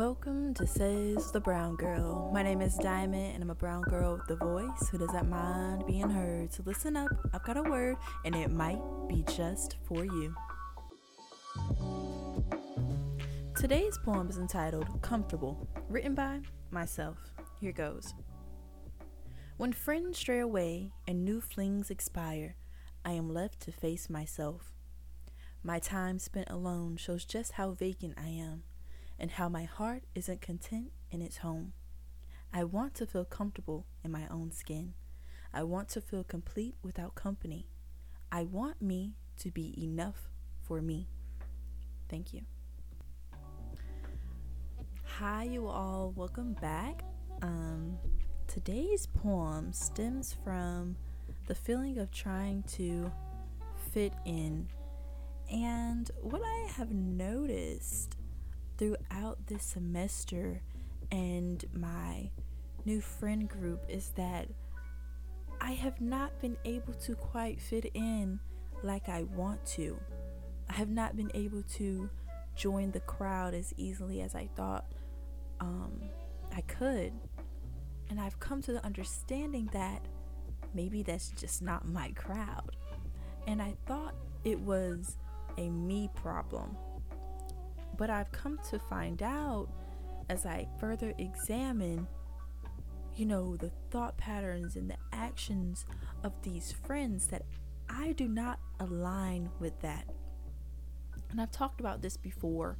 Welcome to Says the Brown Girl. My name is Diamond, and I'm a brown girl with a voice who doesn't mind being heard. So listen up, I've got a word, and it might be just for you. Today's poem is entitled Comfortable, written by myself. Here goes. When friends stray away and new flings expire, I am left to face myself. My time spent alone shows just how vacant I am and how my heart isn't content in its home. I want to feel comfortable in my own skin. I want to feel complete without company. I want me to be enough for me. Thank you. Hi, you all. Welcome back. Um, today's poem stems from the feeling of trying to fit in. And what I have noticed throughout this semester and my new friend group is that I have not been able to quite fit in like I want to. I have not been able to join the crowd as easily as I thought um, I could. And I've come to the understanding that maybe that's just not my crowd. And I thought it was a me problem but I've come to find out as I further examine, you know, the thought patterns and the actions of these friends that I do not align with that. And I've talked about this before.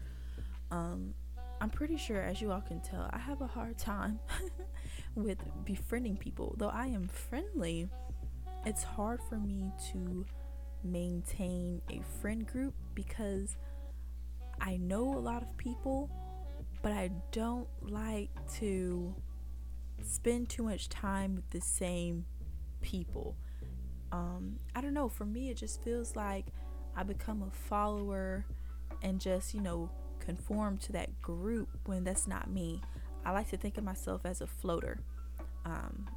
Um, I'm pretty sure, as you all can tell, I have a hard time with befriending people. Though I am friendly, it's hard for me to maintain a friend group because I know a lot of people, but I don't like to spend too much time with the same people. Um, I don't know, for me, it just feels like I become a follower and just, you know, conform to that group when that's not me. I like to think of myself as a floater. Um,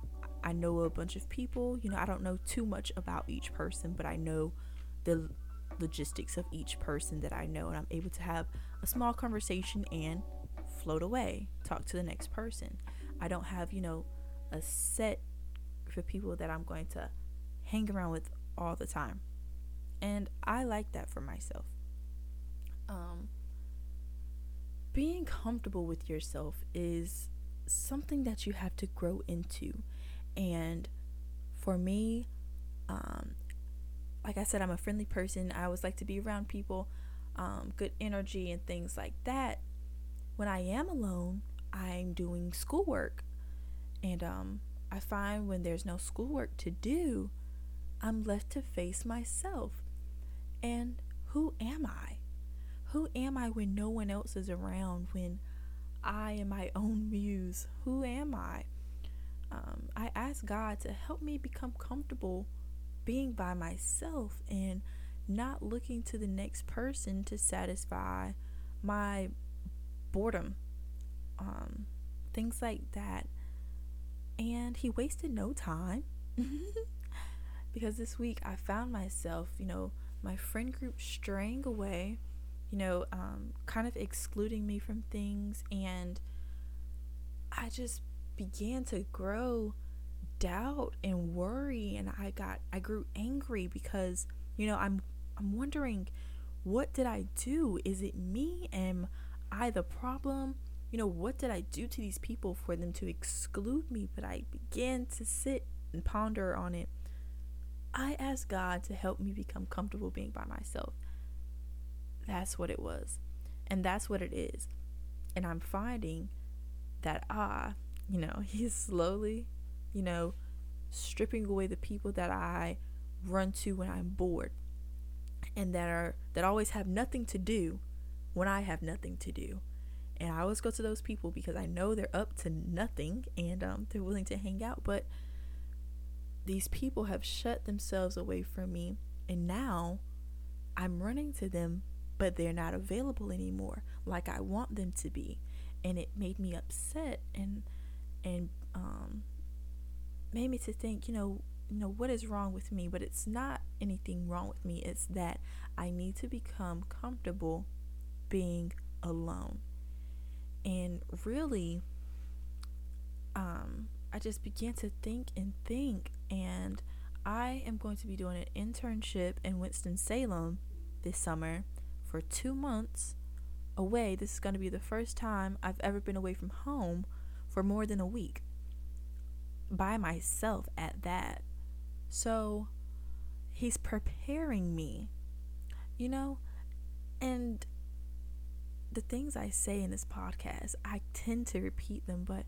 I know a bunch of people, you know, I don't know too much about each person, but I know the logistics of each person that I know, and I'm able to have a small conversation and float away, talk to the next person. I don't have, you know, a set for people that I'm going to hang around with all the time. And I like that for myself. Um, being comfortable with yourself is something that you have to grow into. And for me, um, like I said, I'm a friendly person. I always like to be around people, um, good energy, and things like that. When I am alone, I'm doing schoolwork. And um, I find when there's no schoolwork to do, I'm left to face myself. And who am I? Who am I when no one else is around? When I am my own muse? Who am I? Um, I ask God to help me become comfortable being by myself and not looking to the next person to satisfy my boredom. Um, things like that. And he wasted no time because this week I found myself, you know, my friend group straying away, you know, um, kind of excluding me from things. And I just began to grow doubt and worry and I got I grew angry because you know I'm I'm wondering what did I do? Is it me? Am I the problem? You know, what did I do to these people for them to exclude me? But I began to sit and ponder on it. I asked God to help me become comfortable being by myself. That's what it was. And that's what it is. And I'm finding that I, you know, He's slowly you know, stripping away the people that I run to when I'm bored and that are that always have nothing to do when I have nothing to do. And I always go to those people because I know they're up to nothing and um, they're willing to hang out. But these people have shut themselves away from me. And now I'm running to them, but they're not available anymore like I want them to be. And it made me upset and and um, made me to think, you know, you know what is wrong with me, but it's not anything wrong with me. It's that I need to become comfortable being alone. And really, um, I just began to think and think. And I am going to be doing an internship in Winston-Salem this summer for two months away. This is going to be the first time I've ever been away from home for more than a week by myself at that. So he's preparing me, you know, and the things I say in this podcast, I tend to repeat them, but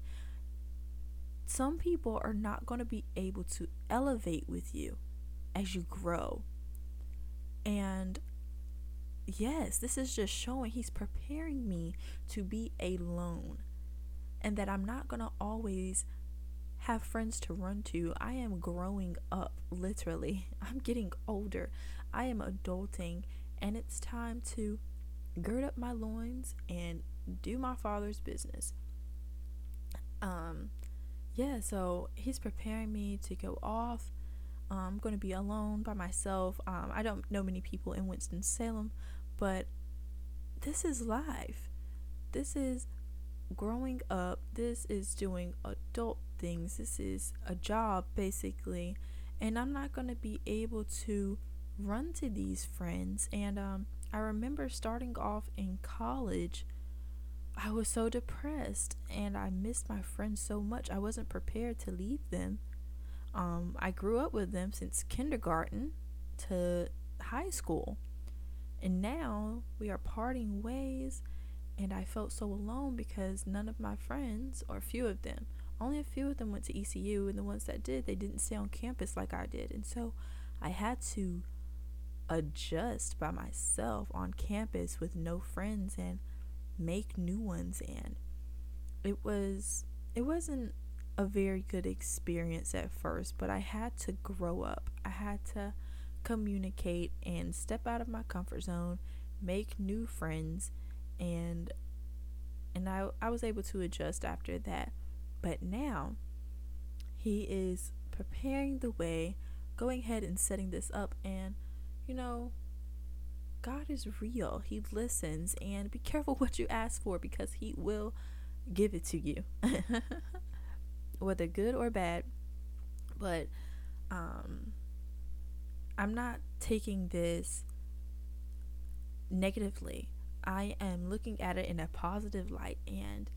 some people are not going to be able to elevate with you as you grow. And yes, this is just showing he's preparing me to be alone and that I'm not going to always have friends to run to. I am growing up, literally. I'm getting older. I am adulting, and it's time to gird up my loins and do my father's business. Um, yeah, so he's preparing me to go off. I'm going to be alone by myself. Um, I don't know many people in Winston-Salem, but this is life. This is growing up. This is doing adult things. This is a job, basically. And I'm not going to be able to run to these friends. And um, I remember starting off in college I was so depressed and I missed my friends so much. I wasn't prepared to leave them. Um, I grew up with them since kindergarten to high school. And now we are parting ways, and I felt so alone because none of my friends, or few of them, only a few of them went to ECU, and the ones that did, they didn't stay on campus like I did. And so I had to adjust by myself on campus with no friends and make new ones. And it was it wasn't a very good experience at first but i had to grow up. I had to communicate and step out of my comfort zone make new friends and and i i was able to adjust after that but now he is preparing the way going ahead and setting this up and you know God is real. He listens and be careful what you ask for because he will give it to you. Whether good or bad. But um I'm not taking this negatively. I am looking at it in a positive light and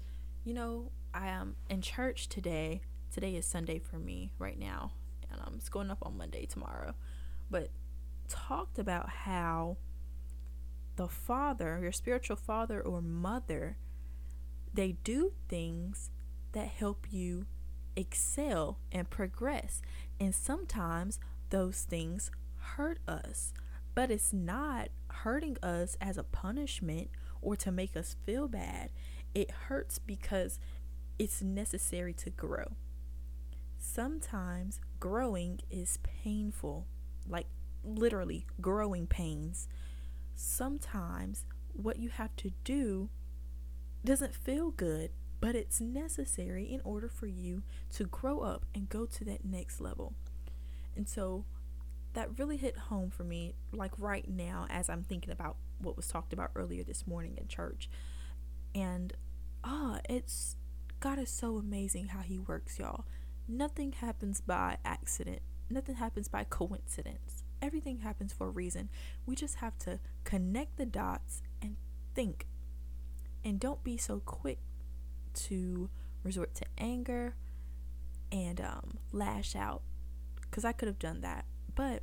you know, I am in church today. Today is Sunday for me right now. And it's going up on Monday tomorrow. But talked about how the father, your spiritual father or mother, they do things that help you excel and progress. And sometimes those things hurt us, but it's not hurting us as a punishment or to make us feel bad. It hurts because it's necessary to grow. Sometimes growing is painful, like literally growing pains sometimes what you have to do doesn't feel good, but it's necessary in order for you to grow up and go to that next level. And so that really hit home for me, like right now, as I'm thinking about what was talked about earlier this morning in church. And ah, it's God is so amazing how He works, y'all. Nothing happens by accident, nothing happens by coincidence everything happens for a reason. We just have to connect the dots and think. And don't be so quick to resort to anger and um, lash out because I could have done that. But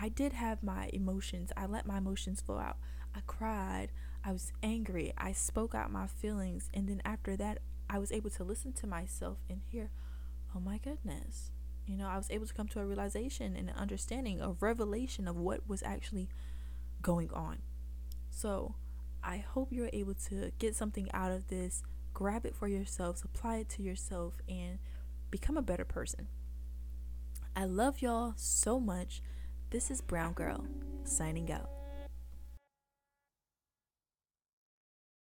I did have my emotions. I let my emotions flow out. I cried. I was angry. I spoke out my feelings. And then after that, I was able to listen to myself and hear, oh my goodness, you know, I was able to come to a realization and an understanding, a revelation of what was actually going on. So, I hope you're able to get something out of this, grab it for yourselves, apply it to yourself, and become a better person. I love y'all so much. This is Brown Girl, signing out.